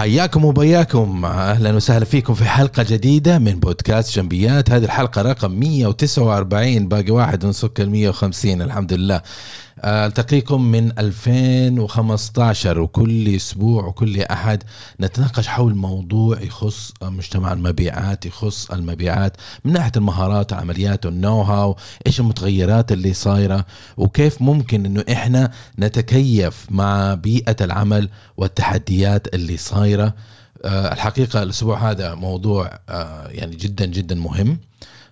حياكم وبياكم. أهلا وسهلا فيكم في حلقة جديدة من بودكاست جنبيات. هذه الحلقة رقم 149 باقي واحد ونصك ال 150 الحمد لله. التقيكم من 2015 وكل أسبوع وكل أحد نتناقش حول موضوع يخص مجتمع المبيعات يخص المبيعات من ناحية المهارات والعمليات والنو هاو إيش المتغيرات اللي صايرة وكيف ممكن إنه إحنا نتكيف مع بيئة العمل والتحديات اللي صايرة. آه، الحقيقة الأسبوع هذا موضوع آه، يعني جدا جدا مهم.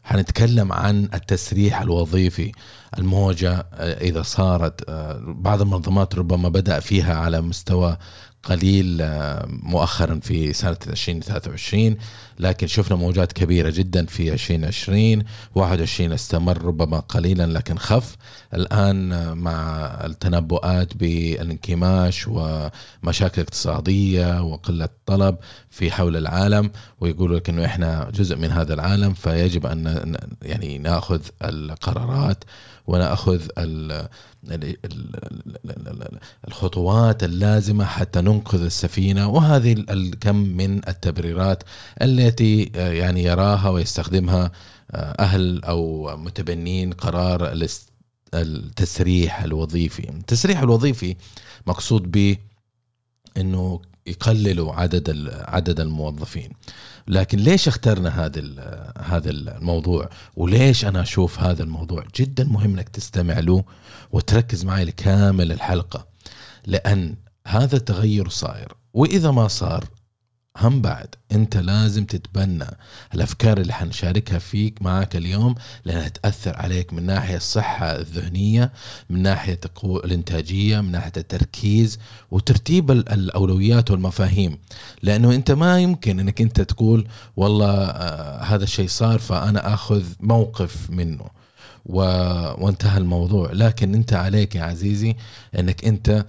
حنتكلم عن التسريح الوظيفي الموجة آه، إذا صارت آه، بعض المنظمات ربما بدأ فيها على مستوى قليل آه، مؤخرا في سنة 2023 لكن شفنا موجات كبيرة جدا في 2020 21 استمر ربما قليلا لكن خف. الآن مع التنبؤات بالانكماش ومشاكل اقتصادية وقلة طلب في حول العالم ويقولوا لك إنه إحنا جزء من هذا العالم فيجب أن يعني نأخذ القرارات ونأخذ الخطوات اللازمة حتى ننقذ السفينة وهذه الكم من التبريرات التي يعني يراها ويستخدمها أهل أو متبنين قرار التسريح الوظيفي. التسريح الوظيفي مقصود به انه يقللوا عدد عدد الموظفين. لكن ليش اخترنا هذا هذا الموضوع؟ وليش أنا أشوف هذا الموضوع؟ جدا مهم إنك تستمع له وتركز معي لكامل الحلقة. لأن هذا التغير صاير. وإذا ما صار هم بعد. انت لازم تتبنى الأفكار اللي حنشاركها فيك معك اليوم لأنها تأثر عليك من ناحية الصحة الذهنية من ناحية الإنتاجية من ناحية التركيز وترتيب الأولويات والمفاهيم. لأنه أنت ما يمكن أنك أنت تقول والله آه هذا الشيء صار فأنا آخذ موقف منه و... وانتهى الموضوع. لكن أنت عليك يا عزيزي أنك أنت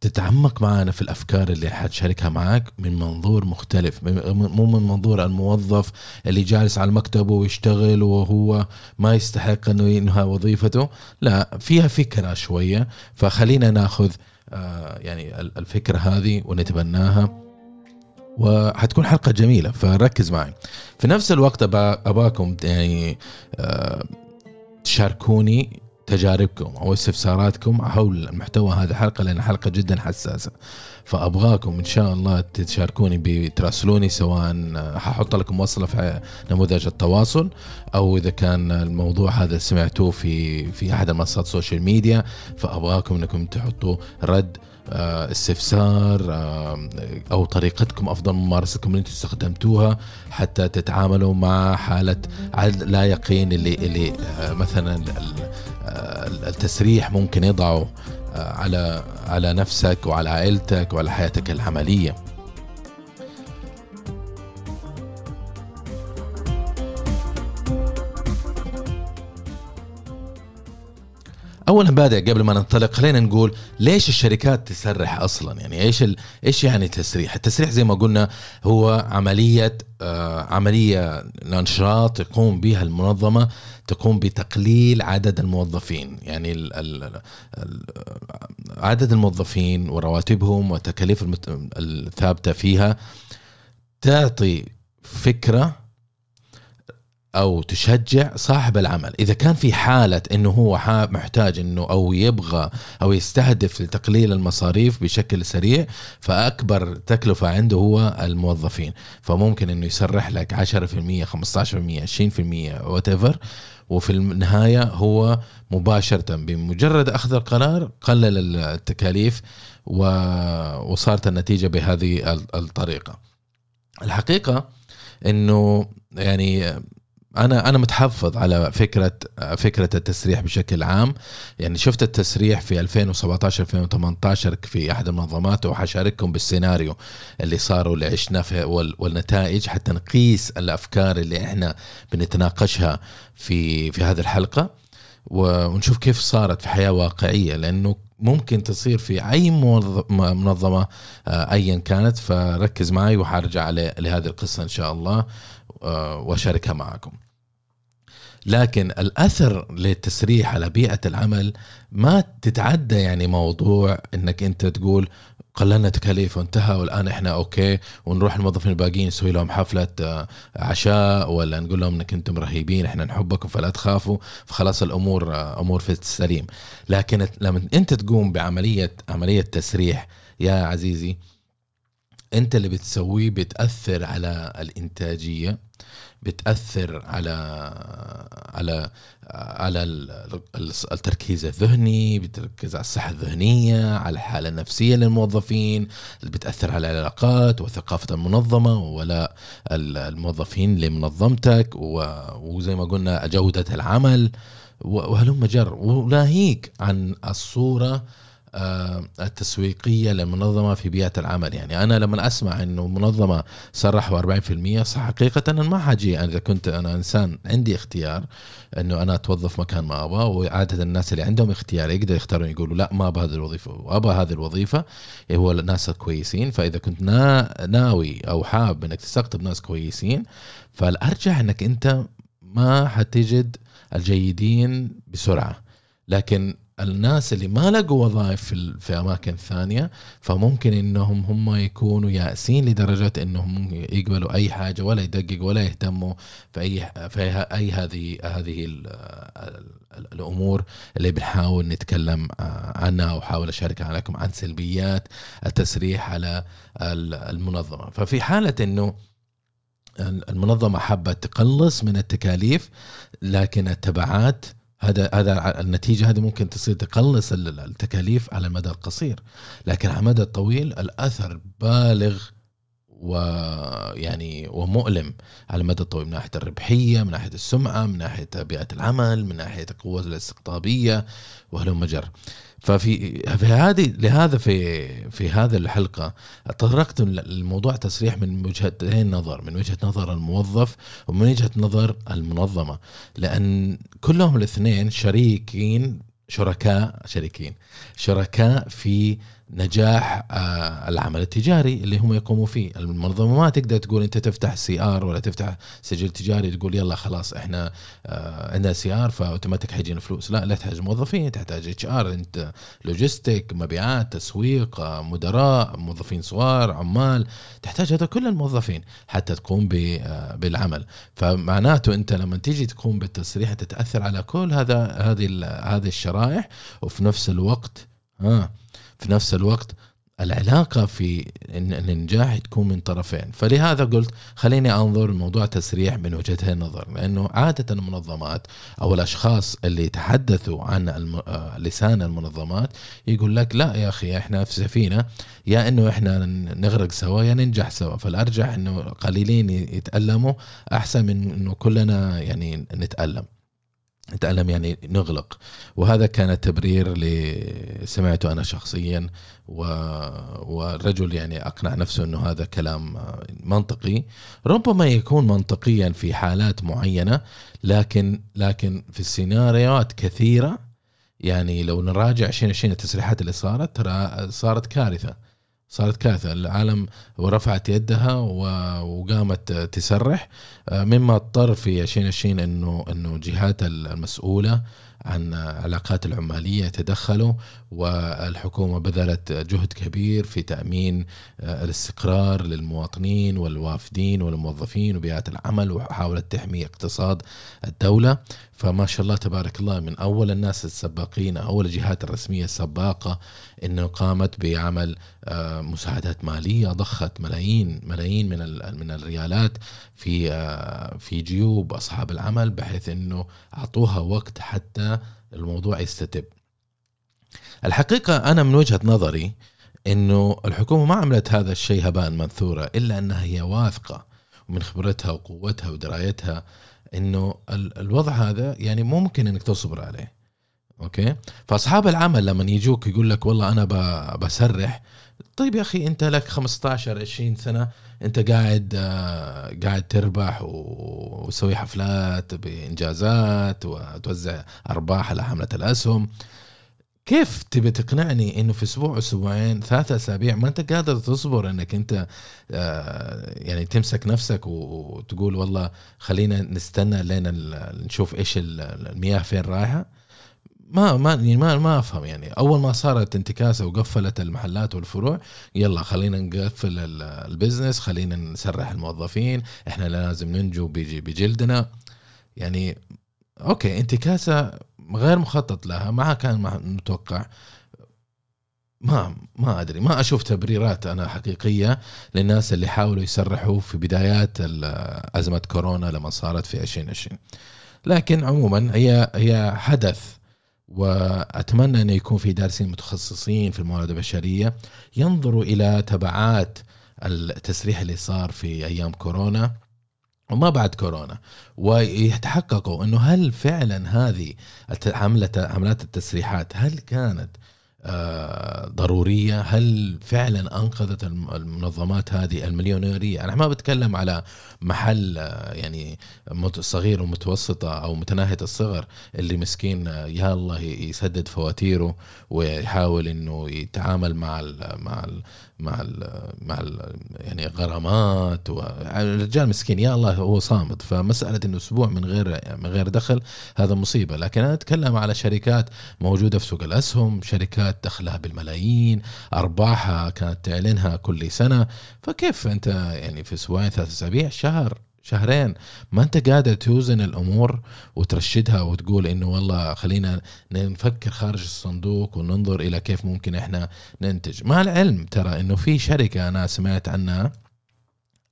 تتعمق معنا في الأفكار اللي حتشاركها معك من منظور مختلف مو من منظور الموظف اللي جالس على المكتب ويشتغل وهو ما يستحق إنه ينهى وظيفته لا فيها فكرة شوية فخلينا ناخذ آه يعني الفكرة هذه ونتبناها وحتكون حلقة جميلة فركز معي. في نفس الوقت أباكم يعني آه تشاركوني تجاربكم أو استفساراتكم حول محتوى هذه الحلقة لأن حلقة جدا حساسة. فأبغاكم إن شاء الله تشاركوني بتراسلوني سواء ححط لكم وصلة في نموذج التواصل أو إذا كان الموضوع هذا سمعتوه في في أحد المنصات السوشيال ميديا فأبغاكم إنكم تحطوا رد استفسار آه، أو طريقتكم أفضل ممارستكم اللي أنتم استخدمتوها حتى تتعاملوا مع حالة لا يقين اللي اللي آه، مثلا التسريح ممكن يضعه على على نفسك وعلى عائلتك وعلى حياتك العملية. اولا بادئ قبل ما ننطلق خلينا نقول ليش الشركات تسرح أصلا؟ يعني إيش ال... إيش يعني تسريح؟ التسريح زي ما قلنا هو عملية آه عملية نشاط يقوم بها المنظمة تقوم بتقليل عدد الموظفين. يعني ال ال ال عدد الموظفين ورواتبهم والتكاليف الثابتة فيها تعطي فكرة أو تشجع صاحب العمل. إذا كان في حالة إنه هو محتاج إنه أو يبغى أو يستهدف لتقليل المصاريف بشكل سريع فأكبر تكلفة عنده هو الموظفين. فممكن إنه يسرح لك 10% 15% 20% وات وفي النهاية هو مباشرة بمجرد أخذ القرار قلل التكاليف وصارت النتيجة بهذه الطريقة. الحقيقة إنه يعني أنا أنا متحفظ على فكرة فكرة التسريح بشكل عام. يعني شفت التسريح في 2017 2018 في أحد المنظمات وحشارككم بالسيناريو اللي صار واللي عشنا في والنتائج حتى نقيس الأفكار اللي إحنا بنتناقشها في في هذه الحلقة. ونشوف كيف صارت في حياة واقعية لأنه ممكن تصير في أي منظمة آه، ايا كانت. فركز معي وحارجع لهذه القصة إن شاء الله. وأشاركها معكم. لكن الأثر للتسريح على بيئة العمل ما تتعدى يعني موضوع إنك أنت تقول قللنا تكاليف وانتهى والآن إحنا أوكي ونروح الموظفين الباقيين نسوي لهم حفلة آه، عشاء ولا نقول لهم إنك أنتم رهيبين إحنا نحبكم فلا تخافوا فخلاص الأمور آه، أمور في السليم لكن لما أنت تقوم بعملية عملية تسريح يا عزيزي انت اللي بتسويه بتأثر على الإنتاجية بتأثر على على على التركيز الذهني بتركز على الصحة الذهنية على الحالة النفسية للموظفين بتأثر على العلاقات وثقافه المنظمة وولاء الموظفين لمنظمتك وزي ما قلنا جودة العمل وهلم جر وناهيك عن الصورة التسويقية للمنظمة في بيئة العمل. يعني أنا لما أسمع أنه منظمة صرحوا 40% صح حقيقة أنا ما حاجي. أنا إذا كنت أنا إنسان عندي اختيار أنه أنا أتوظف مكان ما أبغى وعادة الناس اللي عندهم اختيار يقدر يختارون يقولوا لا ما أبغى هذه الوظيفة وأبغى هذه الوظيفة هو الناس الكويسين فإذا كنت نا ناوي أو حاب أنك تستقطب ناس كويسين فالأرجح أنك أنت ما حتجد الجيدين بسرعة. لكن الناس اللي ما لقوا وظائف في, في أماكن ثانية فممكن إنهم هم يكونوا يائسين لدرجة إنهم يقبلوا أي حاجة ولا يدققوا ولا يهتموا في اي في أي هذه هذه الأمور اللي بنحاول نتكلم عنها واحاول اشارك عليكم عن سلبيات التسريح على المنظمة. ففي حالة إنه المنظمة حابة تقلص من التكاليف لكن التبعات هذا هذا النتيجة هذه ممكن تصير تقلص التكاليف على المدى القصير. لكن على المدى الطويل الأثر بالغ ويعني ومؤلم على المدى الطويل من ناحية الربحية من ناحية السمعة من ناحية بيئه العمل من ناحية القوه الاستقطابية وهلم جر ففي في هذه لهذا في في هذه الحلقة تطرقت للموضوع تصريح من وجهتين نظر من وجهة نظر الموظف ومن وجهة نظر المنظمة. لأن كلهم الاثنين شريكين شركاء شريكين شركاء في نجاح آه، العمل التجاري اللي هم يقوموا فيه. المنظمه ما تقدر تقول أنت تفتح CR ولا تفتح سجل تجاري تقول يلا خلاص إحنا آه، عندنا CR ف automatic حيجينا فلوس. لا لا تحتاج موظفين تحتاج HR أنت logistic مبيعات تسويق آه، مدراء موظفين صغار عمال. تحتاج هذا كل الموظفين حتى تقوم بالعمل. فمعناته أنت لما تيجي تقوم بالتسريح تتأثر على كل هذا هذه هذه الشرائح وفي نفس الوقت ها في نفس الوقت العلاقة في النجاح تكون من طرفين. فلهذا قلت خليني أنظر الموضوع تسريح من وجهتين النظر لأنه عادة المنظمات أو الأشخاص اللي يتحدثوا عن آه، لسان المنظمات يقول لك لا يا أخي إحنا في سفينة يا إنه إحنا نغرق سوا يا ننجح سوا. فالأرجح إنه قليلين يتألموا أحسن من إنه كلنا يعني نتألم. نتألم يعني نغلق. وهذا كان اللي سمعته أنا شخصيا و... والرجل يعني أقنع نفسه أنه هذا كلام منطقي. ربما يكون منطقيا في حالات معينة لكن لكن في السيناريوهات كثيرة يعني لو نراجع 2020 التسريحات اللي صارت ترى صارت كارثة. صارت كارثة. العالم ورفعت يدها وقامت تسرح. آه، مما اضطر في 2020 انه إنه جهات المسؤولة عن علاقات العمالية يتدخلوا والحكومة بذلت جهد كبير في تأمين آه، الاستقرار للمواطنين والوافدين والموظفين وبيئات العمل وحاولت تحمي اقتصاد الدولة. فما شاء الله تبارك الله من أول الناس السباقين أول الجهات الرسمية السباقة أنه قامت بعمل آه، مساعدات مالية ضخت ملايين ملايين من من الريالات في آه، في جيوب أصحاب العمل بحيث أنه أعطوها وقت حتى الموضوع يستتب. الحقيقة أنا من وجهة نظري أنه الحكومة ما عملت هذا الشيء هباء منثورا إلا أنها هي واثقة من خبرتها وقوتها ودرايتها إنه الوضع هذا يعني ممكن إنك تصبر عليه. أوكي؟ فأصحاب العمل لما يجوك يقول لك والله أنا بسرح طيب يا أخي أنت لك 15 20 سنة أنت قاعد آه، قاعد تربح وتسوي حفلات بإنجازات وتوزع أرباح على حملة الأسهم. كيف تبي تقنعني إنه في أسبوع أسبوعين ثلاثة أسابيع ما أنت قادر تصبر إنك أنت آه، يعني تمسك نفسك وتقول والله خلينا نستنى لين نشوف إيش المياه فين رايحة. ما ما يعني ما ما أفهم يعني. أول ما صارت انتكاسة وقفلت المحلات والفروع يلا خلينا نقفل ال- ال business خلينا نسرح الموظفين إحنا لازم ننجو بج- بجلدنا. يعني okay انتكاسة غير مخطط لها ما كان متوقع. ما ما أدري ما أشوف تبريرات أنا حقيقية للناس اللي حاولوا يسرحوا في بدايات أزمة كورونا لما صارت في 2020 لكن عموما هي هي حدث وأتمنى انه يكون في دارسين متخصصين في الموارد البشرية ينظروا إلى تبعات التسريح اللي صار في أيام كورونا. وما بعد كورونا ويتحققوا إنه هل فعلا هذه حمله حملات التسريحات هل كانت آه، ضرورية؟ هل فعلا أنقذت الم- المنظمات هذه المليونيرية؟ أنا ما بتكلم على محل آه، يعني صغير ومتوسطه أو متناهية الصغر اللي مسكين آه، يا الله يسدد فواتيره ويحاول إنه يتعامل مع ال مع ال مع ال مع ال يعني غرامات الرجال مسكين. يا الله هو صامد. فمسألة إنه أسبوع من غير من غير دخل هذا مصيبة. لكن أنا أتكلم على شركات موجودة في سوق الأسهم شركات دخلها بالملايين أرباحها كانت تعلنها كل سنة. فكيف أنت يعني في أسبوعين ثلاث أسابيع شهر شهرين. ما أنت قادر توزن الأمور وترشدها وتقول إنه والله خلينا نفكر خارج الصندوق وننظر إلى كيف ممكن إحنا ننتج. مع العلم ترى إنه في شركة أنا سمعت عنها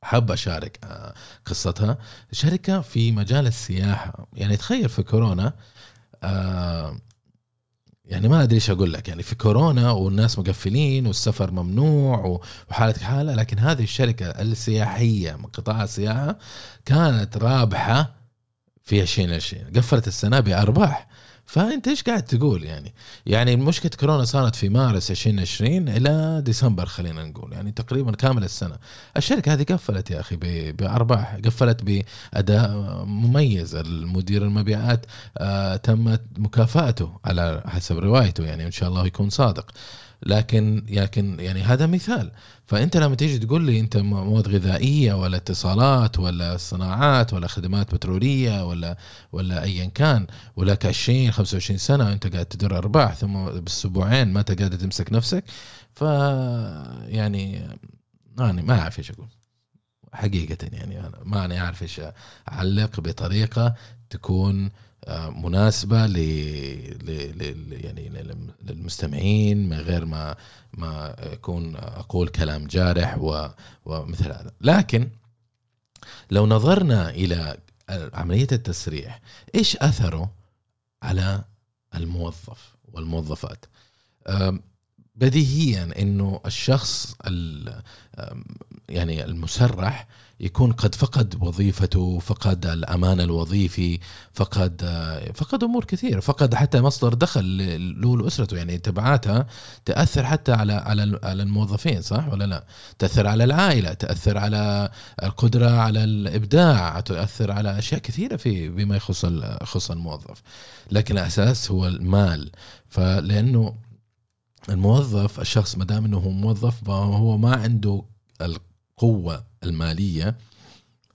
حاب أشارك آه، قصتها. شركة في مجال السياحة. يعني تخيل في كورونا آه، يعني ما أدري إيش أقول لك. يعني في كورونا والناس مقفلين والسفر ممنوع وحالتك حالة لكن هذه الشركة السياحية من قطاع السياحة كانت رابحة في 2020 قفلت السنة بأرباح. فأنت إيش قاعد تقول يعني؟ يعني مشكلة كورونا صارت في مارس 2020 إلى ديسمبر خلينا نقول يعني تقريبا كامل السنة. الشركة هذه قفلت يا أخي بأرباح قفلت بأداء مميز. المدير المبيعات آه تمت مكافأته على حسب روايته يعني إن شاء الله يكون صادق. لكن لكن يعني هذا مثال. فأنت لما تيجي تقول لي أنت مواد غذائية ولا اتصالات ولا صناعات ولا خدمات بترولية ولا ولا ايا كان ولك 20 25 سنة وأنت قاعد تدر أرباح ثم بالأسبوعين ما أنت قادر تمسك نفسك ف يعني يعني ما أعرف إيش أقول. حقيقة يعني أنا ما أنا أعرف إيش أعلق بطريقة تكون مناسبة ل... يعني للم- للمستمعين من غير ما ما يكون أقول كلام جارح. ومثل هذا لكن لو نظرنا إلى عملية التسريح إيش أثره على الموظف والموظفات بديهيا إنه الشخص يعني المسرح يكون قد فقد وظيفته فقد الأمان الوظيفي فقد فقد أمور كثيرة فقد حتى مصدر دخل له لأسرته. يعني تبعاتها تأثر حتى على على على الموظفين صح ولا لا؟ تأثر على العائلة تأثر على القدرة على الإبداع تؤثر على أشياء كثيرة في بما يخص يخص الموظف. لكن الأساس هو المال. فلأنه الموظف الشخص ما دام إنه هو موظف فهو ما عنده القوة المالية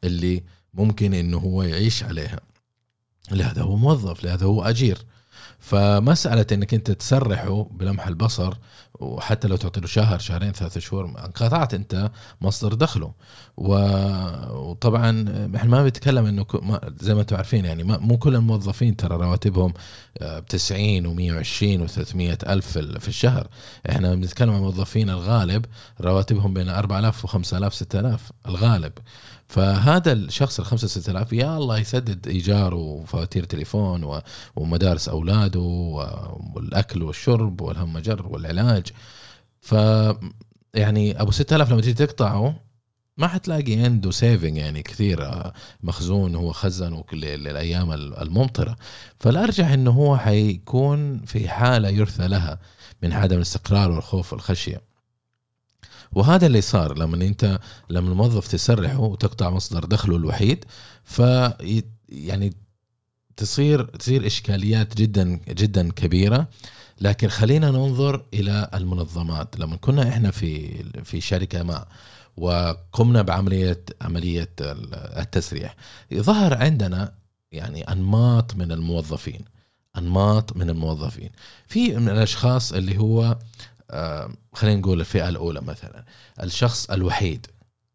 اللي ممكن إنه هو يعيش عليها. لهذا هو موظف لهذا هو أجير. فمسألة إنك أنت تسرحه بلمح البصر وحتى لو تعطي له شهر شهرين ثلاثة شهور انقطعت أنت مصدر دخله. وطبعا إحنا ما بنتكلم إنه زي ما أنتم عارفين يعني مو كل الموظفين ترى رواتبهم ب 90 و120 و300 ألف في ال- في الشهر. إحنا بنتكلم عن الموظفين الغالب رواتبهم بين 4000 و5000 6000 الغالب. فهذا الشخص ال 5 6000 يا الله يسدد إيجاره وفواتير تليفون ومدارس أولاده والأكل والشرب والهمجر والعلاج. ف يعني أبو 6000 لما تيجي تقطعه ما حتلاقي عنده سيفنج يعني كثير آه، مخزون هو خزنه للأيام الممطرة. فالأرجح إنه هو حيكون في حالة يرثى لها من عدم الاستقرار والخوف والخشية. وهذا اللي صار لما انت لما الموظف تسرحه وتقطع مصدر دخله الوحيد ف يعني تصير تصير إشكاليات جدا جدا كبيرة. لكن خلينا ننظر إلى المنظمات. لما كنا إحنا في في شركة ما وقمنا بعملية عملية التسريح ظهر عندنا يعني أنماط من الموظفين أنماط من الموظفين. في من الأشخاص اللي هو خلينا نقول الفئة الأولى مثلا. الشخص الوحيد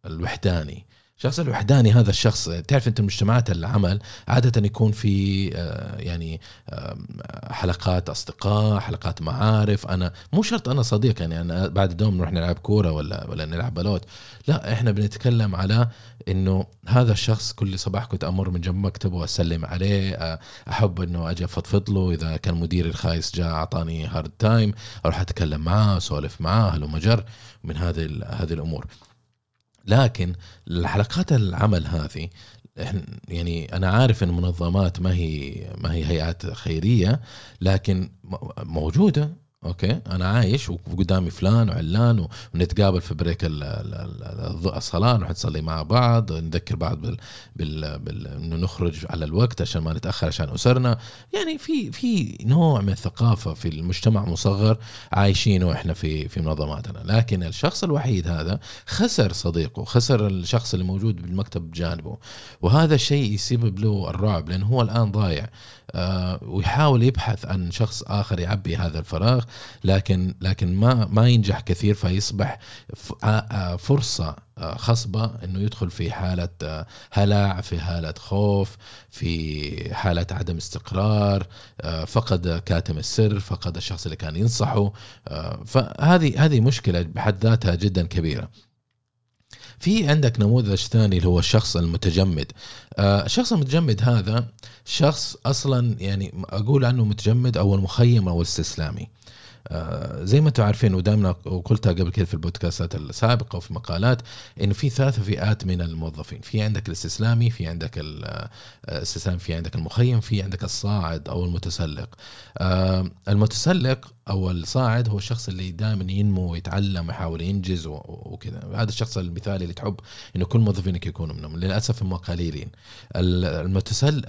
الوحداني الشخص الوحداني هذا الشخص تعرف أنت مجتمعات العمل عادة يكون في آه، يعني حلقات أصدقاء حلقات معارف. أنا مو شرط أنا صديق يعني أنا بعد الدوم نروح نلعب كورة ولا ولا نلعب بلوت. لا إحنا بنتكلم على إنه هذا الشخص كل صباح كنت أمر من جنب مكتبه وأسلم عليه آه، أحب إنه أجي افضفض له إذا كان مديري الخايس جاء أعطاني hard time أروح أتكلم معاه أسولف معاه وهلم جر من هذه هذه الأمور. لكن الحلقات العمل هذه يعني أنا عارف إن منظمات ما هي ما هي هيئات خيرية لكن موجودة. okay؟ أنا عايش وقدامي فلان وعلان ونتقابل في break الصلاة نروح نصلي مع بعض نذكر بعض بال, بال, بال إنه نخرج على الوقت عشان ما نتأخر عشان أسرنا. يعني في في نوع من الثقافة في المجتمع مصغر عايشينه إحنا في في منظماتنا. لكن الشخص الوحيد هذا خسر صديقه خسر الشخص اللي موجود بالمكتب بجانبه. وهذا الشيء يسبب له الرعب لأنه هو الآن ضايع. ويحاول يبحث عن شخص آخر يعبي هذا الفراغ لكن لكن ما ما ينجح كثير فيصبح آه، آه، فرصة خصبة إنه يدخل في حالة هلع في حالة خوف في حالة عدم استقرار فقد كاتم السر فقد الشخص اللي كان ينصحه فهذه هذه مشكلة بحد ذاتها جدا كبيرة. في عندك نموذج ثاني اللي هو الشخص المتجمد. آه الشخص المتجمد هذا شخص أصلا يعني أقول عنه متجمد أو المخيم أو الاستسلامي. آه زي ما أنتم عارفين ودائما وقلتها قبل كده في البودكاستات السابقة وفي مقالات انه في ثلاث فئات من الموظفين، في عندك الاستسلامي، في عندك الاستسلام، في عندك المخيم، في عندك الصاعد أو المتسلق. آه المتسلق أو الصاعد هو الشخص اللي دائما ينمو ويتعلم ويحاول ينجز وكذا. هذا الشخص المثالي اللي تحب إنه كل موظفينك يكونوا منهم. للأسف هم قليلين. المتسل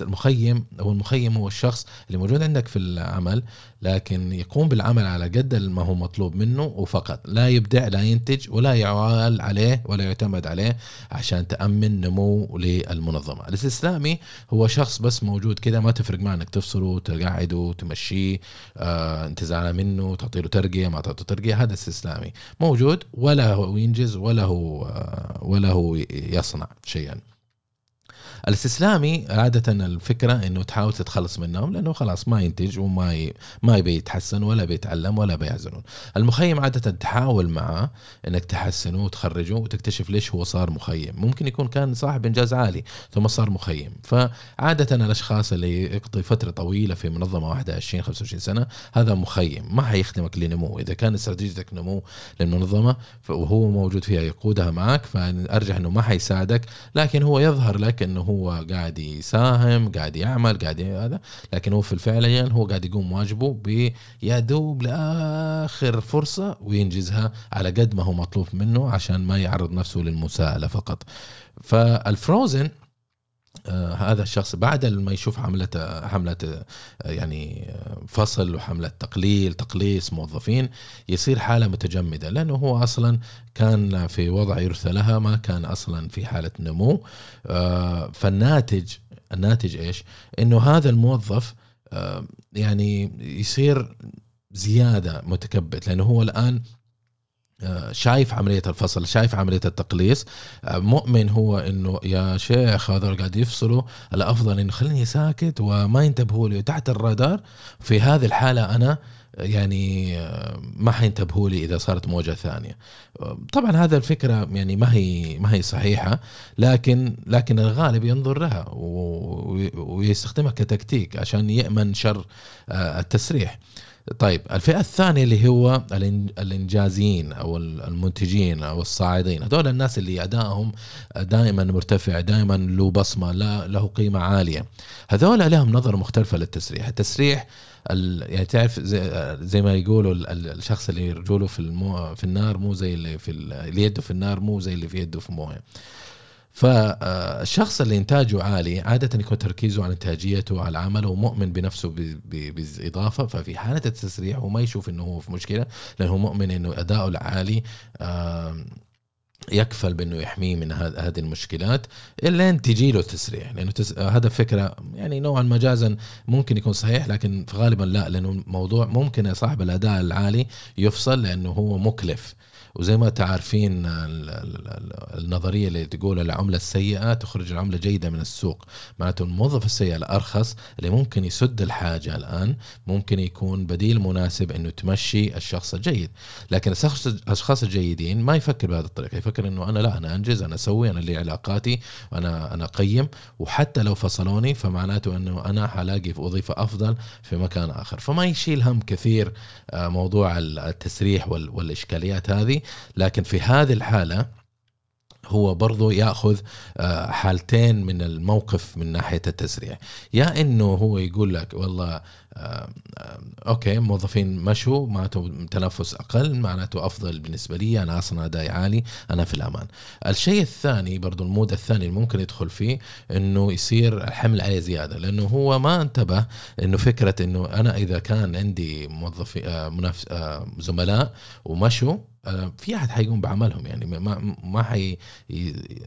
المخيم أو المخيم هو الشخص اللي موجود عندك في العمل لكن يقوم بالعمل على قد ما هو مطلوب منه وفقط. لا يبدع لا ينتج ولا يعال عليه ولا يعتمد عليه عشان تأمن نمو للمنظمة. الاستسلامي هو شخص بس موجود كذا ما تفرق معه إنك تفصله تقعده تمشيه آه انت زعلان منه تعطي له ترقية ما تعطي ترقية هذا استسلامي موجود ولا هو ينجز ولا هو ولا هو يصنع شيئا. الاستسلامي عادة الفكرة إنه تحاول تتخلص منهم لأنه خلاص ما ينتج وما ي... ما يبي يتحسن ولا بيتعلم ولا بيعزلون. المخيم عادة تحاول معاه إنك تحسنه وتخرجه وتكتشف ليش هو صار مخيم، ممكن يكون كان صاحب إنجاز عالي ثم صار مخيم، فعادة الأشخاص اللي يقضي فترة طويلة في منظمة واحدة 20 25 سنة هذا مخيم، ما حيخدمك لنمو، إذا كان استراتيجيتك نمو للمنظمة وهو موجود فيها يقودها معك فارجح إنه ما حيساعدك، لكن هو يظهر لك إنه هو هو قاعد يساهم قاعد يعمل قاعد هذا. لكن هو في الفعل يعني هو قاعد يقوم واجبه بيدوب لآخر فرصة وينجزها على قد ما هو مطلوب منه عشان ما يعرض نفسه للمساءلة فقط. فالفروزن هذا الشخص بعد ما يشوف حملة حملة آه يعني آه، فصل وحملة تقليل تقليص موظفين يصير حالة متجمدة لأنه هو أصلا كان في وضع يرثى لها ما كان أصلا في حالة نمو. آه فالناتج الناتج إيش؟ إنه هذا الموظف آه يعني يصير زيادة متكبت لأنه هو الآن آه، شايف عملية الفصل شايف عملية التقليص. آه، مؤمن هو إنه يا شيخ هذول قاعد يفصلوا الأفضل إنه خليني ساكت وما ينتبهوا لي تحت الرادار. في هذه الحالة أنا يعني آه، ما حينتبهوا لي إذا صارت موجة ثانية. طبعا هذا الفكرة يعني ما هي ما هي صحيحة لكن لكن الغالب ينظر لها ويستخدمها كتكتيك عشان يأمن شر التسريح. طيب الفئة الثانية اللي هو الإنجازيين أو المنتجين أو الصاعدين هذول الناس اللي أدائهم دائما مرتفع دائما له بصمة لا له قيمة عالية. هذول لهم نظرة مختلفة للتسريح. التسريح يعني تعرف زي, زي ما يقولوا الشخص اللي رجوله في المو في النار مو زي اللي في اللي يده في النار مو زي اللي في يده في مويه. فالشخص اللي إنتاجه عالي عادة يكون تركيزه على إنتاجيته على عمله ومؤمن بنفسه بالإضافة ففي حالة التسريع هو ما يشوف إنه هو في مشكلة لأنه مؤمن إنه أداؤه العالي يكفل بإنه يحميه من هذه المشكلات الا تجي له تسريع لأنه تس... هذا فكرة يعني نوعا مجازا ممكن يكون صحيح لكن غالبا لا لأنه الموضوع ممكن صاحب الأداء العالي يفصل لأنه هو مكلف. وزي ما تعرفين النظرية اللي تقول العمله السيئة تخرج العملة جيدة من السوق. معناته الموظف السيء الأرخص اللي ممكن يسد الحاجة الآن ممكن يكون بديل مناسب إنه تمشي الشخص الجيد. لكن الأشخاص الجيدين ما يفكر بهذه الطريقة. يفكر إنه أنا لا أنا أنجز أنا أسوي أنا لي علاقاتي وأنا أنا أقيم. وحتى لو فصلوني فمعناته إنه أنا حلاقي في وظيفة أفضل في مكان آخر. فما يشيل هم كثير آه، موضوع التسريح والإشكاليات هذه. لكن في هذه الحالة هو برضه يأخذ آه، حالتين من الموقف من ناحية التسريع. يا إنه هو يقول لك والله آه، آه، أوكي موظفين مشوا معناته تنفس أقل معناته أفضل بالنسبة لي أنا أصلا ادائي عالي أنا في الأمان. الشيء الثاني برضو المود الثاني اللي ممكن يدخل فيه إنه يصير الحمل عليه زيادة لأنه هو ما انتبه إنه فكرة إنه أنا إذا كان عندي موظفين منافس زملاء ومشوا في أحد حيقوم بعملهم يعني ما ما حي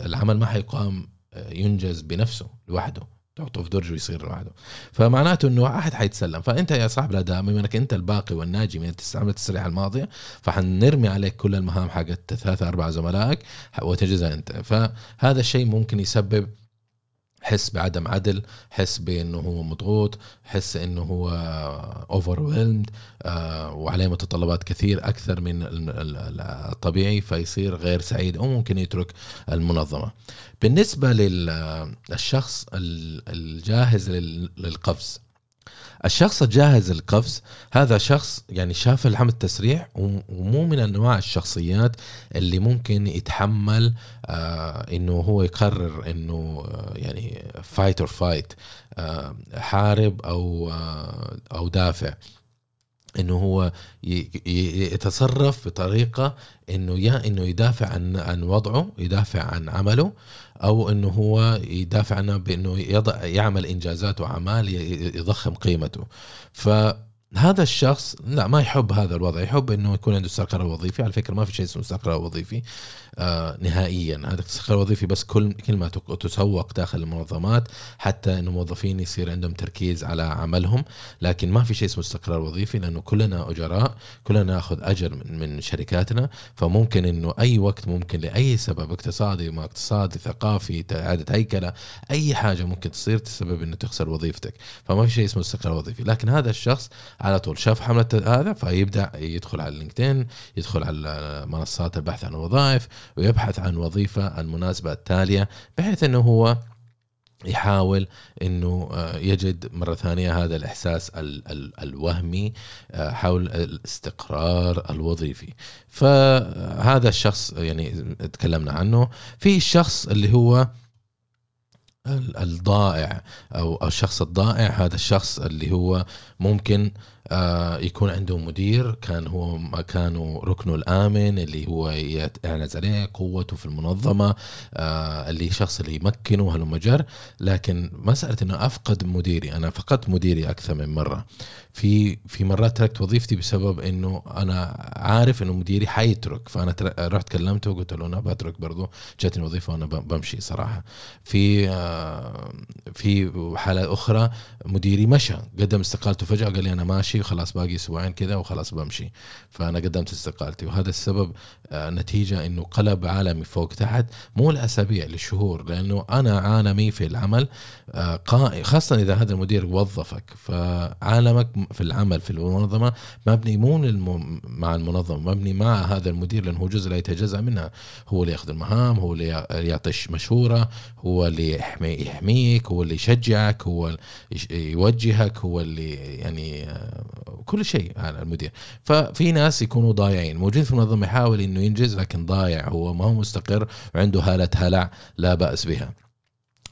العمل ما حيقام آه، ينجز بنفسه لوحده تحطه في درج ويصير لوحده. فمعناته إنه أحد حيتسلم. فأنت يا صاحب الأداء بما إنك أنت الباقي والناجي من عمليه التسريح الماضيه فحنرمي عليك كل المهام حقت ثلاثة أربعة زملائك وتنجزها أنت. فهذا الشيء ممكن يسبب حس بعدم عدل حس بإنه هو مضغوط حس إنه هو اوفر آه وعليه متطلبات كثير أكثر من الطبيعي فيصير غير سعيد أو ممكن يترك المنظمة. بالنسبة للشخص الجاهز للقفز الشخص الجاهز للقفز هذا شخص يعني شاف الحملة التسريح ومو من أنواع الشخصيات اللي ممكن يتحمل آه إنه هو يقرر إنه آه يعني fight or fight حارب أو آه أو دافع. إنه هو يتصرف بطريقة إنه يا إنه يدافع عن عن وضعه يدافع عن عمله. أو إنه هو يدافع بإنه يضع يعمل إنجازات وأعمال يضخم قيمته. ف هذا الشخص لا ما يحب هذا الوضع. يحب إنه يكون عنده استقرار وظيفي. على فكرة ما في شيء اسمه استقرار وظيفي آه نهائيا. هذا الاستقرار الوظيفي بس كل كلمه تسوق داخل المنظمات حتى إنه موظفين يصير عندهم تركيز على عملهم. لكن ما في شيء اسمه استقرار وظيفي لأنه كلنا أجراء كلنا نأخذ أجر من, من شركاتنا. فممكن إنه أي وقت ممكن لأي سبب اقتصادي ما اقتصادي ثقافي إعادة هيكلة أي حاجة ممكن تصير تسبب إنه تخسر وظيفتك. فما في شيء اسمه استقرار وظيفي. لكن هذا الشخص على طول. شاف حملة هذا فيبدأ يدخل على لينكدين يدخل على منصات البحث عن الوظائف ويبحث عن وظيفة المناسبة التالية بحيث أنه هو يحاول إنه آه، يجد مرة ثانية هذا الإحساس ال ال الوهمي آه، حول الاستقرار الوظيفي. فهذا الشخص يعني تكلمنا عنه. في الشخص اللي هو الضائع أو الشخص الضائع هذا الشخص اللي هو ممكن آه، يكون عنده مدير كان هو مكانه ركنه الآمن اللي هو يعنز عليه قوته في المنظمة آه، اللي شخص اللي يمكنه هالمجر. لكن مسألة إنه أفقد مديري أنا فقدت مديري أكثر من مرة. في في مرات تركت وظيفتي بسبب إنه أنا عارف إنه مديري حيترك فأنا رحت كلمته وقلت له أنا بترك برضه جاتني وظيفة وأنا بمشي صراحة. في آه، في حالة أخرى مديري مشى قدم استقالته فجأة قال لي أنا ماشي وخلاص باقي أسبوعين كذا وخلاص بمشي. فأنا قدمت استقالتي وهذا السبب آه، نتيجة إنه قلب عالمي فوق تحت مو الاسابيع للشهور لأنه أنا عالمي في العمل آه، خاصة إذا هذا المدير وظفك فعالمك في العمل في المنظمة مبني مو مع المنظمة مبني مع هذا المدير لأنه هو جزء لا يتجزأ منها. هو اللي ياخذ المهام هو اللي يعطي مشورة هو اللي يحمي يحميك هو اللي يشجعك هو يوجهك هو اللي يعني آه، كل شيء على المدير. ففي ناس يكونوا ضايعين. موجود في المنظمة يحاول إنه ينجز لكن ضايع هو ما هو مستقر وعنده هالة هلع لا بأس بها.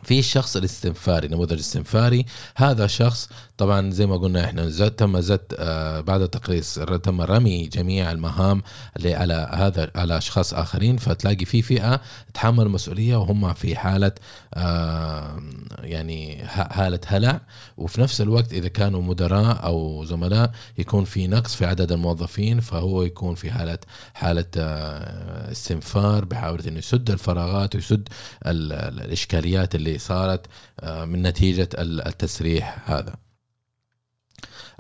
في الشخص الاستنفاري نموذج استنفاري هذا شخص طبعا زي ما قلنا إحنا زد تم زد آه بعد التقريص تم رمي جميع المهام اللي على هذا على أشخاص آخرين فتلاقي في فئة تحمل المسؤوليه وهم في حالة آه يعني حالة هلع. وفي نفس الوقت إذا كانوا مدراء أو زملاء يكون في نقص في عدد الموظفين فهو يكون في حالة حالة آه استنفار بحاول إنه يسد الفراغات ويسد الإشكاليات اللي صارت من نتيجة التسريح هذا.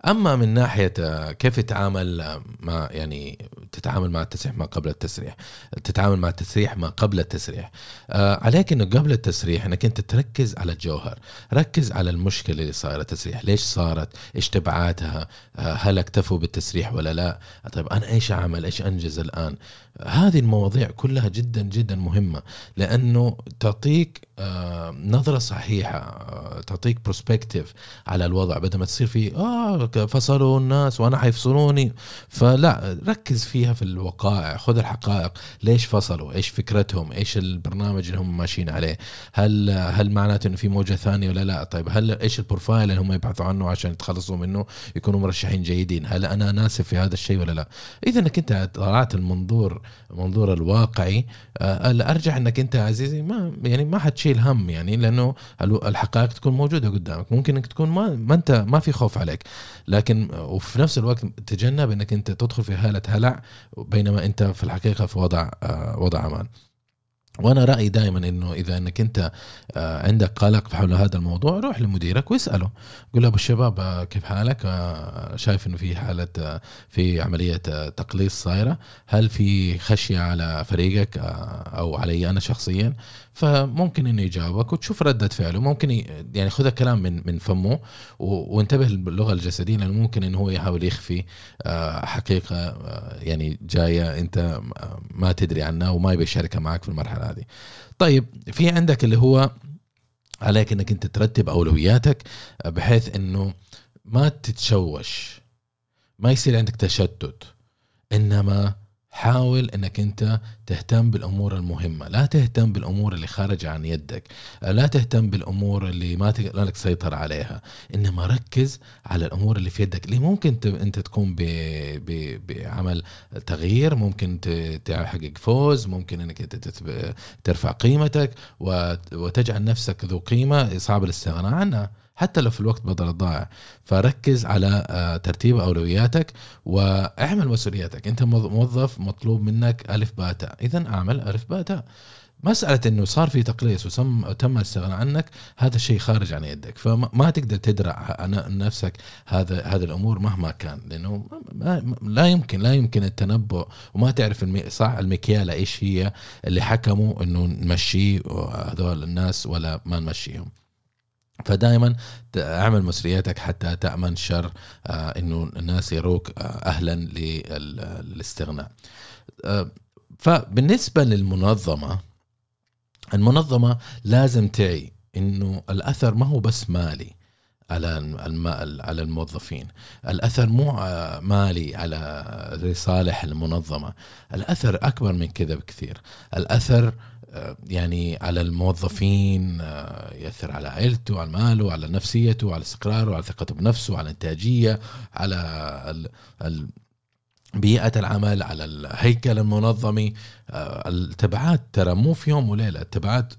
أما من ناحية كيف تتعامل مع يعني تتعامل مع التسريح ما قبل التسريح؟ تتعامل مع التسريح ما قبل التسريح. آه عليك إنه قبل التسريح إنك أنت تركز على الجوهر. ركز على المشكلة اللي صايرة تسريح. ليش صارت؟ إيش تبعاتها؟ آه هل اكتفوا بالتسريح ولا لا؟ طيب أنا إيش أعمل؟ إيش أنجز الآن؟ هذه المواضيع كلها جدا جدا مهمة لأنه تعطيك آه، نظرة صحيحة آه، تعطيك perspective على الوضع. بدل ما تصير في آه فصلوا الناس وأنا حيفصلوني. فلا ركز فيها في الوقائع. خذ الحقائق. ليش فصلوا؟ إيش فكرتهم؟ إيش البرنامج اللي هم ماشيين عليه؟ هل هل معناته إنه في موجة ثانية ولا لا؟ طيب هل إيش ال profile اللي هم يبحثوا عنه عشان يتخلصوا منه يكونوا مرشحين جيدين؟ هل أنا ناسب في هذا الشيء ولا لا؟ إذا أنك أنت طلعت المنظور المنظور الواقعي. آه، الارجح إنك أنت عزيزي ما يعني ما حتشيل هم يعني لأنه الحقائق تكون موجودة قدامك. ممكن إنك تكون ما, ما أنت ما في خوف عليك. لكن وفي نفس الوقت تجنب إنك أنت تدخل في حاله هلع بينما أنت في الحقيقة في وضع آه، وضع أمان. وأنا رأيي دائما إنه إذا إنك أنت آه، عندك قلق حول هذا الموضوع روح لمديرك واسأله. قول له أبو الشباب آه، كيف حالك؟ آه، شايف إنه في حالة في عملية تقليص صايرة. هل في خشية على فريقك أو علي أنا شخصيا؟ فممكن انه يجاوبك وتشوف ردة فعله. ممكن يعني خذ الكلام من من فمه وانتبه باللغة الجسدية لأنه ممكن إنه هو يحاول يخفي حقيقة يعني جاية أنت ما تدري عنها وما يبي يشاركها معك في المرحلة هذه. طيب في عندك اللي هو عليك إنك أنت ترتب أولوياتك بحيث إنه ما تتشوش ما يصير عندك تشتت إنما حاول إنك أنت تهتم بالأمور المهمة. لا تهتم بالأمور اللي خارجه عن يدك. لا تهتم بالأمور اللي ما لك سيطر عليها. إنما ركز على الأمور اللي في يدك. اللي ممكن أنت تكون بعمل تغيير. ممكن تحقق فوز. ممكن إنك ترفع قيمتك وتجعل نفسك ذو قيمة صعب الاستغناء عنها. حتى لو في الوقت بدل الضائع. فركز على آه، ترتيب أولوياتك واعمل مسؤولياتك. أنت موظف مطلوب منك ألف باء تاء اذا أعمل ألف باء تاء مسألة إنه صار في تقليص وتم الاستغناء عنك هذا شيء خارج عن يدك. فما تقدر تدرع نفسك هذا هذه الأمور مهما كان. لأنه لا يمكن لا يمكن التنبؤ. وما تعرف صح المكيالة إيش هي اللي حكموا إنه نمشي هذول الناس ولا ما نمشيهم. فدائما اعمل مسؤولياتك حتى تأمن شر آه، إنه الناس يروك آه، أهلا للاستغناء. آه، فبالنسبة للمنظمة المنظمة لازم تعي إنه الأثر ما هو بس مالي على على الموظفين. الأثر مو مالي على لصالح المنظمة. الأثر أكبر من كذا بكثير. الأثر يعني على الموظفين آه، يأثر على عائلته على ماله على نفسيته على استقراره على ثقته بنفسه على الانتاجيه على بيئة العمل على الهيكل المنظمي آه، التبعات ترى مو في يوم وليلة التبعات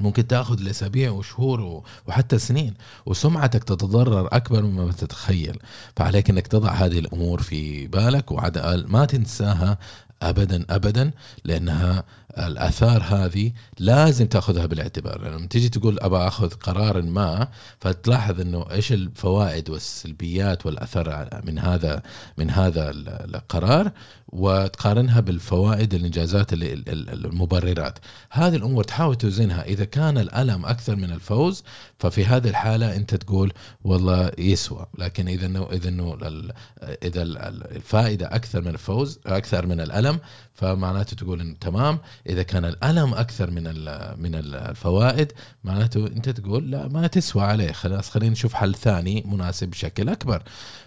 ممكن تأخذ لأسابيع وشهور وحتى سنين وسمعتك تتضرر أكبر مما تتخيل. فعليك إنك تضع هذه الأمور في بالك وعد ما تنساها ابدا ابدا لأنها الأثار هذه لازم تأخذها بالاعتبار لما تيجي تقول ابى أخذ قرار ما فتلاحظ إنه إيش الفوائد والسلبيات والأثر من هذا من هذا القرار وتقارنها بالفوائد الإنجازات المبررات. هذه الأمور تحاول توزنها. إذا كان الألم أكثر من الفوز ففي هذه الحالة أنت تقول والله يسوى. لكن إذا انه إذا إنه إذا الفائدة أكثر من الفوز أكثر من الألم فمعناته تقول إنه تمام. إذا كان الألم أكثر من من الفوائد معناته أنت تقول لا ما تسوى عليه خلاص خلينا نشوف حل ثاني مناسب بشكل أكبر.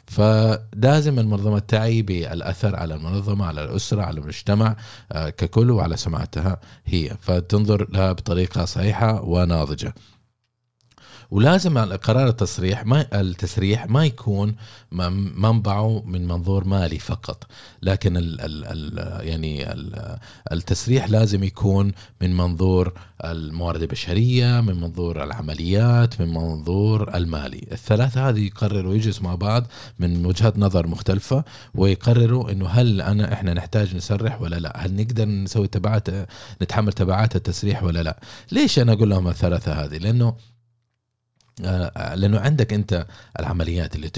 فلازم المنظمة تعي بالأثر على المنظمة على الأسرة على المجتمع آه، ككل وعلى سمعتها هي. فتنظر لها بطريقة صحيحة وناضجة. ولازم قرار التصريح ما التسريح ما يكون منبعه من منظور مالي فقط. لكن ال ال ال يعني ال التسريح لازم يكون من منظور الموارد البشرية من منظور العمليات من منظور المالي. الثلاثة هذه يقرروا يجلسوا مع بعض من وجهات نظر مختلفة ويقرروا إنه هل انا إحنا نحتاج نسرح ولا لا؟ هل نقدر نسوي تبعات نتحمل تبعات التسريح ولا لا؟ ليش أنا أقول لهم الثلاثة هذه؟ لأنه لأنه عندك أنت العمليات اللي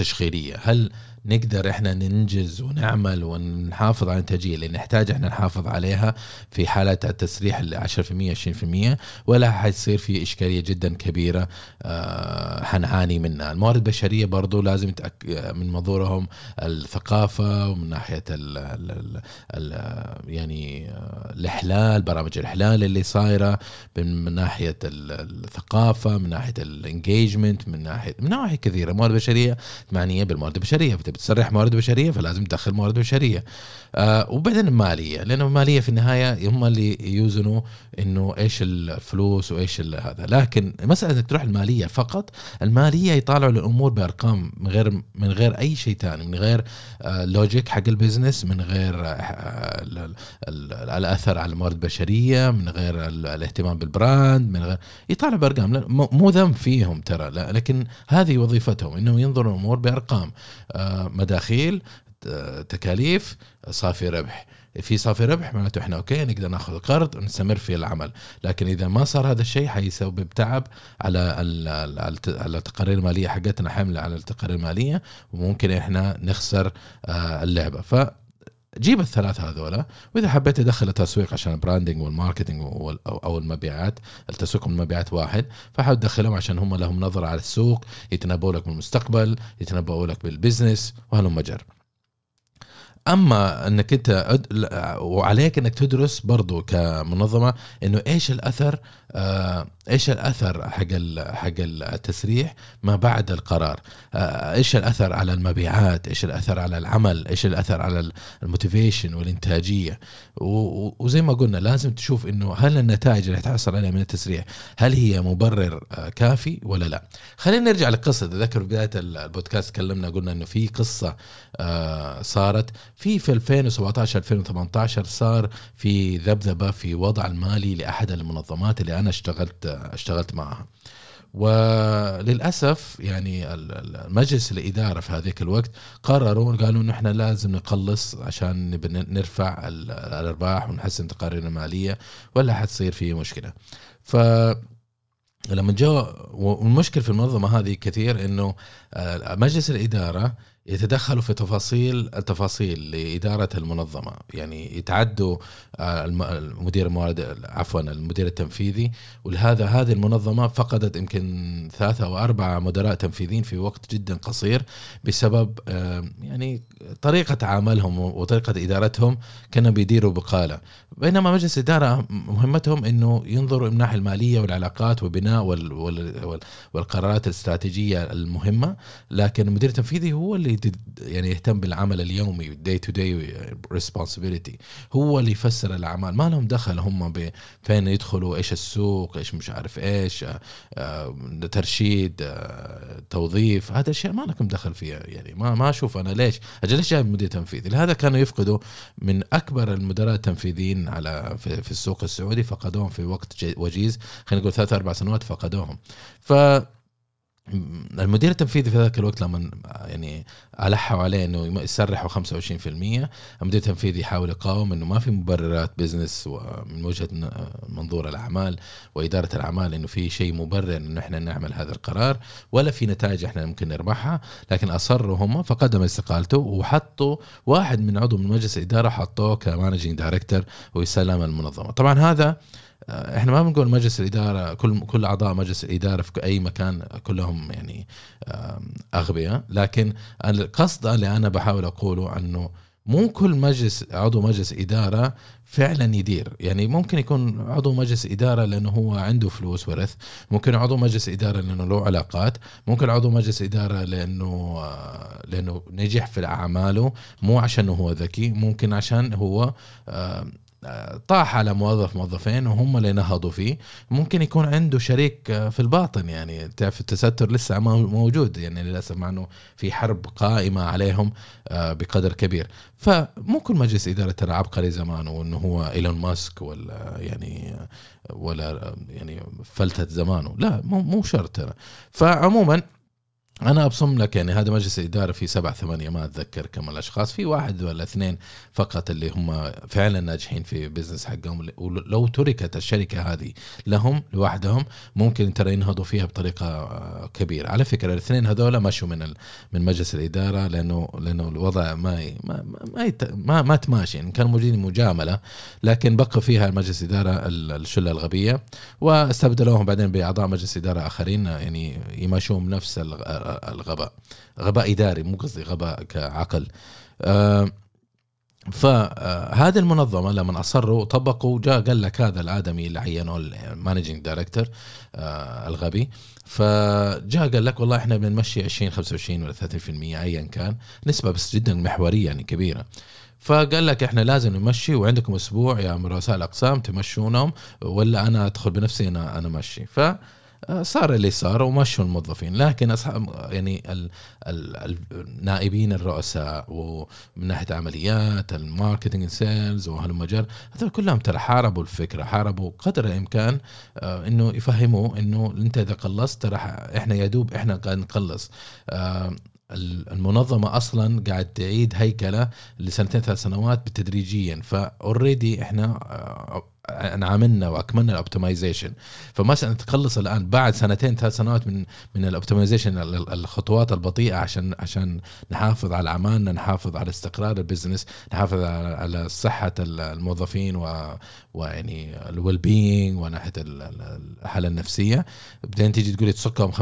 هل نقدر إحنا ننجز ونعمل ونحافظ على الانتاجيه اللي نحتاج إحنا نحافظ عليها في حالة التسريح ال 10% 20% ولا حيصير في إشكالية جدا كبيرة آه، حنعاني منها، الموارد البشرية برضو لازم من منظورهم الثقافة ومن ناحية ال ال ال يعني آه، الإحلال برامج الإحلال اللي صايرة من ناحية الثقافة من ناحية الانجيجمنت من ناحية من نواحي كثيرة، الموارد البشريه معنيه بالموارد البشرية. بتسرح موارد بشرية فلازم تدخل موارد بشرية. آه وبعدين الماليه لأنه الماليه في النهاية هم اللي يوزنوا إنه إيش الفلوس وإيش هذا. لكن مسألة إنك تروح المالية فقط المالية يطالعوا الأمور بأرقام من غير من غير أي شيء ثاني من غير آه logic حق ال business من غير آه الأثر على الموارد البشرية من غير الاهتمام بال brand من غير يطالعوا بأرقام. مو ذنب فيهم ترى لكن هذه وظيفتهم إنهم ينظروا الأمور بأرقام. آه مداخيل تكاليف صافي ربح. في صافي ربح معناته إحنا okay نقدر نأخذ قرض ونستمر في العمل. لكن إذا ما صار هذا الشيء حيسبب تعب على على التقارير المالية حقتنا حمله على التقارير المالية وممكن إحنا نخسر آه، اللعبة. ف جيب الثلاث هذولا وإذا حبيت تدخل التسويق عشان ال branding وال marketing أو المبيعات التسويق والمبيعات واحد فحاول تدخلهم عشان هم لهم نظرة على السوق يتنبؤوا لك بالمستقبل يتنبؤوا لك بال business وهلم جر أما إنك أنت وعليك إنك تدرس برضو كمنظمة إنه إيش الأثر آه إيش الأثر حق حق التسريح ما بعد القرار؟ آه إيش الأثر على المبيعات؟ إيش الأثر على العمل؟ إيش الأثر على ال motivation والإنتاجية؟ وزي ما قلنا لازم تشوف إنه هل النتائج اللي تحصل عليها من التسريح هل هي مبرر آه كافي ولا لا؟ خلينا نرجع للقصة. تذكر بداية البودكاست تكلمنا قلنا إنه في قصة آه صارت في في 2017 2018 صار في ذبذبة في وضع المالي لأحد المنظمات اللي أنا اشتغلت اشتغلت معها. وللأسف يعني المجلس الإدارة في هذيك الوقت قرروا قالوا إنه إحنا لازم نقلص عشان نرفع الأرباح ونحسن تقاريرنا المالية ولا حتصير في مشكلة. ف لما جاء والمشكلة في المنظمة هذه كثير إنه مجلس الإدارة يتدخلوا في تفاصيل التفاصيل لإدارة المنظمة. يعني يتعدوا آه، المدير الموارد عفوا المدير التنفيذي. ولهذا هذه المنظمة فقدت يمكن ثلاثة أو أربعة مدراء تنفيذيين في وقت جدا قصير بسبب آه، يعني طريقة عملهم وطريقة إدارتهم كانوا بيديروا بقالة. بينما مجلس الإدارة مهمتهم أنه ينظروا من الناحية المالية والعلاقات وبناء وال وال والقرارات الاستراتيجية المهمة. لكن المدير التنفيذي هو اللي يعني يهتم بالعمل اليومي day to day responsibility هو اللي يسير الأعمال. ما لهم دخل هم فين يدخلوا؟ إيش السوق؟ إيش مش عارف إيش؟ آه، ترشيد آه، توظيف. هذا الشيء ما لكم دخل فيها يعني ما ما أشوف أنا ليش. أجل ليش جايب مدير تنفيذي؟ لهذا كانوا يفقدوا من أكبر المدراء التنفيذيين على في, في السوق السعودي فقدوهم في وقت وجيز. خلينا نقول ثلاث أربع سنوات فقدوهم. ف المدير التنفيذي في ذاك الوقت لما يعني ألحوا عليه إنه يسرحوا 25% المدير التنفيذي يحاول يقاوم إنه ما في مبررات business من وجهة منظور الأعمال وإدارة الأعمال إنه في شيء مبرر إنه إحنا نعمل هذا القرار ولا في نتائج إحنا ممكن نربحها لكن أصروا هم فقدم استقالته وحطوا واحد من عضو من مجلس الإدارة حطوه ك managing director ويسلم المنظمة. طبعا هذا آه، إحنا ما بنقول مجلس الإدارة كل كل أعضاء مجلس الإدارة في أي مكان كلهم يعني أغبياء. لكن القصد اللي أنا بحاول أقوله أنه مو كل مجلس عضو مجلس إدارة فعلا يدير. يعني ممكن يكون عضو مجلس إدارة لأنه هو عنده فلوس ورث ممكن عضو مجلس إدارة لأنه له علاقات ممكن عضو مجلس إدارة لأنه آه، لأنه نجح في أعماله مو عشان هو ذكي ممكن عشان هو طاح على موظف موظفين وهم اللي نهضوا فيه. ممكن يكون عنده شريك آه، في الباطن يعني تعرف التستر لسه موجود يعني للأسف مع إنه في حرب قائمة عليهم آه، بقدر كبير. فمو كل مجلس إدارة ترى عبقري زمان وإنه هو إيلون ماسك ولا يعني ولا يعني فلتة زمانه. لا مو مو شرط. ترى فعموما أنا أبصم لك يعني هذا مجلس الإدارة في سبع ثمانية ما أتذكر كم الأشخاص في واحد ولا اثنين فقط اللي هم فعلا ناجحين في بزنس حقهم. ولو تركت الشركة هذه لهم لوحدهم ممكن ترى ينهضوا فيها بطريقة آه، كبيرة. على فكرة الاثنين هذول مشوا من من مجلس الإدارة لأنه لأنه الوضع ما ما ما ما, ما تماشي. يعني كانوا موجودين مجاملة لكن بقى فيها مجلس اداره الشلة الغبية واستبدلوهم بعدين بأعضاء مجلس اداره آخرين يعني يماشون نفس الغباء. غباء إداري مو قصدي غباء كعقل. آه، فهذه المنظمة لما أصروا طبقوا جاء قال لك هذا الآدمي اللي عينوه ال managing director آه، الغبي. فجاء قال لك والله إحنا بنمشي 20 25 ولا 30% ايا كان. نسبة بس جدا محورية يعني كبيرة. فقال لك إحنا لازم نمشي وعندكم أسبوع يا رؤساء الأقسام تمشونهم ولا أنا أدخل بنفسي أنا أنا مشي ف صار اللي صار ومشوا الموظفين. لكن اصحاب يعني ال ال النائبين الرؤساء ومن ناحية عمليات ال marketing sales وهالمجال هذول كلهم ترى حاربوا الفكرة حاربوا قدر الإمكان آه إنه يفهموا إنه أنت إذا قلصت ترى إحنا يا دوب إحنا قاعد نقلص آه المنظمة أصلا قاعد تعيد هيكلة لسنتين ثلاث سنوات بالتدريجيا. ف already إحنا انعملنا وأكملنا ال optimization فمثلا تخلص الآن بعد سنتين ثلاث سنوات من من ال optimization الخطوات البطيئة عشان عشان نحافظ على اعمالنا نحافظ على استقرار ال business نحافظ على, صحة الموظفين و ويعني ال well being وناحية الحالة النفسية. بعدين تيجي تقولي تسكهم 25%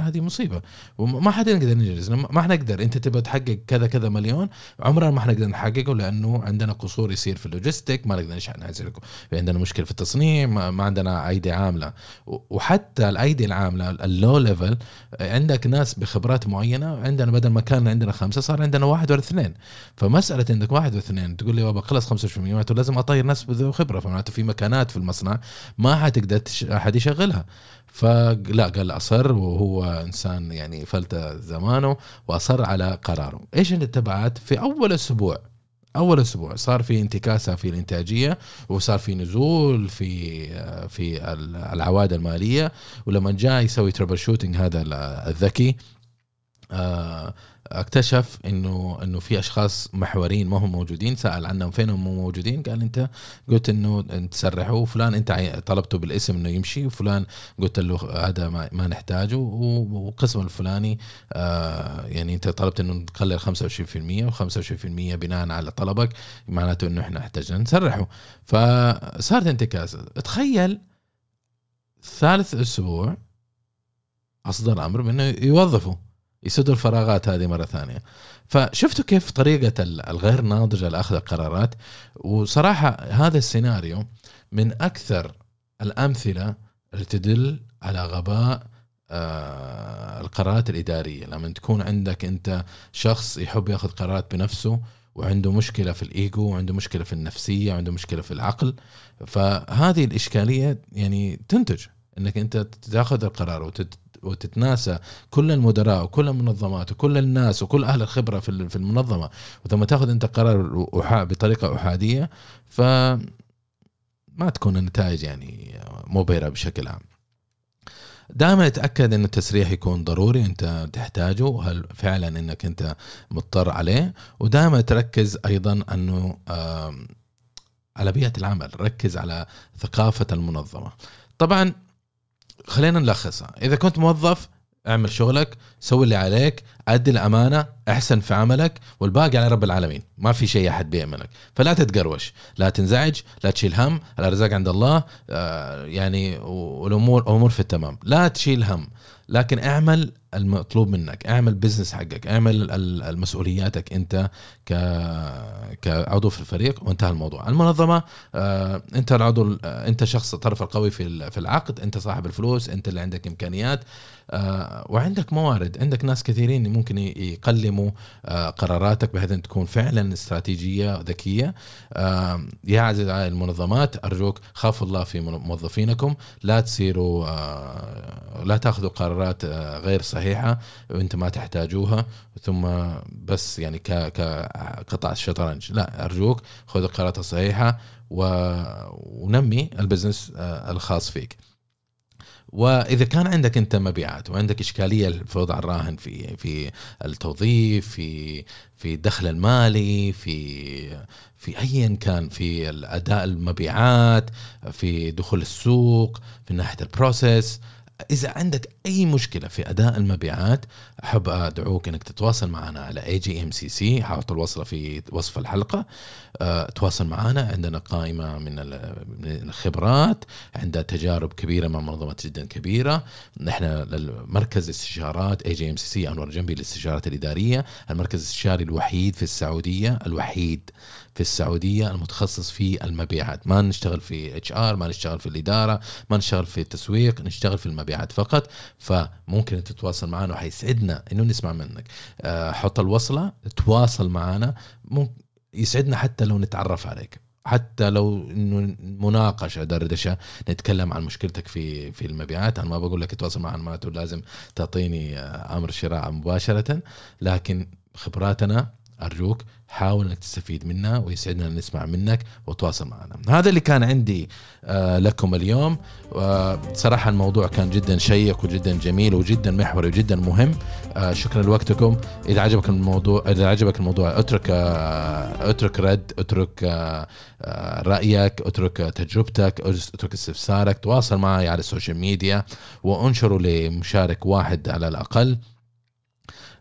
هذه مصيبة. وما حد يقدر ننجز ما حنقدر أنت تبغى تحقق كذا كذا مليون عمرنا ما حنقدر نحققه لأنه عندنا قصور يصير في ال logistic ما نقدر ننزل عندنا مشكلة في التصنيع ما عندنا أيدي عاملة. وحتى الأيدي العاملة ال low level عندك ناس بخبرات معينة عندنا بدل ما كان عندنا خمسة صار عندنا واحد ولا اثنين فمسألة عندك واحد واثنين تقول لي بابا خلص 25% معناته لازم أطير ناس بذو خبرة. فمعناته في مكانات في المصنع ما حتقدر أحد يشغلها. فلا قال أصر وهو إنسان يعني فلت زمانه وأصر على قراره. إيش التبعات في أول أسبوع؟ أول أسبوع صار في انتكاسة في الإنتاجية وصار في نزول في في العوائد المالية ولما جاء يسوي تربل شوتنج هذا الذكي آه اكتشف إنه إنه في أشخاص محورين ما هم موجودين. سأل عنهم فين هم موجودين. قال أنت قلت إنه تسرحوا وفلان أنت طلبته بالاسم إنه يمشي وفلان قلت له هذا ما, ما نحتاجه وقسم الفلاني آه يعني أنت طلبت إنه تقلل 25% و25% بناء على طلبك معناته إنه إحنا احتاجنا نسرحه. فصارت انتكاسة. تخيل ثالث أسبوع أصدر أمر بإنه يوظفوا يسدوا الفراغات هذه مرة ثانية. فشفتوا كيف طريقة الغير ناضجة لأخذ القرارات؟ وصراحة هذا السيناريو من أكثر الأمثلة اللي تدل على غباء آه القرارات الإدارية. لما تكون عندك أنت شخص يحب يأخذ قرارات بنفسه وعنده مشكلة في الإيجو وعنده مشكلة في النفسية وعنده مشكلة في العقل فهذه الإشكالية يعني تنتج. إنك أنت تأخذ القرار وتتناسى كل المدراء وكل المنظمات وكل الناس وكل أهل الخبرة في في المنظمة. وثم تأخذ أنت قرار بطريقة أحادية ف ما تكون النتائج يعني مبهرة بشكل عام. دائما أتأكد إن التسريح يكون ضروري أنت تحتاجه هل فعلا إنك أنت مضطر عليه. ودائما تركز أيضا أنه على بيئة العمل ركز على ثقافة المنظمة. طبعا خلينا نلخصها. إذا كنت موظف اعمل شغلك سوي اللي عليك أدي الأمانة أحسن في عملك والباقي على رب العالمين. ما في شيء أحد بيأمنك. فلا تتقروش. لا تنزعج لا تشيل هم. الأرزاق عند الله. آه يعني والأمور أمور في التمام. لا تشيل هم. لكن اعمل المطلوب منك. اعمل بزنس حقك اعمل المسؤولياتك انت ك كعضو في الفريق وانتهى الموضوع. المنظمة آه، انت العضو انت شخص الطرف القوي في في العقد انت صاحب الفلوس انت اللي عندك إمكانيات. آه، وعندك موارد. عندك ناس كثيرين ممكن يقلموا آه، قراراتك بحيث ان تكون فعلا استراتيجية ذكية. يا عزيز المنظمات أرجوك خافوا الله في موظفينكم. لا تصيروا لا تأخذوا قرارات غير صحيحة وانت ما تحتاجوها. ثم بس يعني كقطع الشطرنج. لا أرجوك خذ القرارات الصحيحة ونمي البزنس الخاص فيك. وإذا كان عندك أنت مبيعات وعندك إشكالية في وضع الراهن في في التوظيف في في الدخل المالي في في ايا كان في الأداء المبيعات في دخول السوق في ناحية ال process إذا عندك أي مشكلة في أداء المبيعات أحب أدعوك إنك تتواصل معنا على اي جي ام سي سي حاط الوصله في وصف الحلقة. أه تواصل معنا عندنا قائمة من الخبرات عندها تجارب كبيرة مع منظمات جدا كبيرة. نحن مركز استشارات سي سي أنور جنبي للاستشارات الإدارية. المركز الاستشاري الوحيد في السعودية الوحيد في السعودية المتخصص في المبيعات. ما نشتغل في HR ما نشتغل في الإدارة ما نشتغل في التسويق نشتغل في المبيعات فقط. فممكن تتواصل معنا وحيسعدنا إنه نسمع منك. آه، حط الوصلة تواصل معنا. يسعدنا حتى لو نتعرف عليك. حتى لو إنه مناقشة دردشة نتكلم عن مشكلتك في في المبيعات. أنا ما بقول لك تواصل معنا معناته لازم تعطيني آه، أمر شراء مباشرة. لكن خبراتنا أرجوك حاول إنك تستفيد منها ويسعدنا إن نسمع منك وتواصل معنا. هذا اللي كان عندي آه، لكم اليوم. صراحة الموضوع كان جدا شيق وجدا جميل وجدا محوري وجدا مهم. آه، شكرا لوقتكم. إذا عجبك الموضوع إذا عجبك الموضوع اترك آه، اترك رد اترك رأيك اترك تجربتك اترك استفسارك تواصل معي على ال social media وانشره لمشارك واحد على الأقل. آه،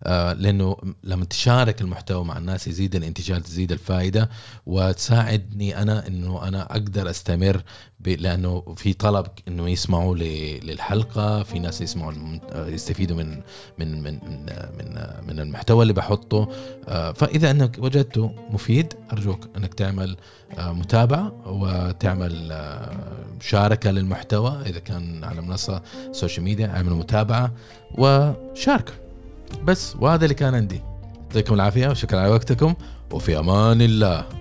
لأنه لما تشارك المحتوى مع الناس يزيد الانتشار تزيد الفائدة وتساعدني أنا إنه أنا أقدر أستمر لأنه في طلب إنه يسمعوا للحلقة في ناس يسمعوا يستفيدوا من من من من من المحتوى اللي بحطه. آه، فإذا إنك وجدته مفيد أرجوك إنك تعمل آه، متابعة وتعمل مشاركة للمحتوى إذا كان على منصة social media اعمل متابعة وشارك. بس وهذا اللي كان عندي. يعطيكم العافية وشكرا على وقتكم وفي أمان الله.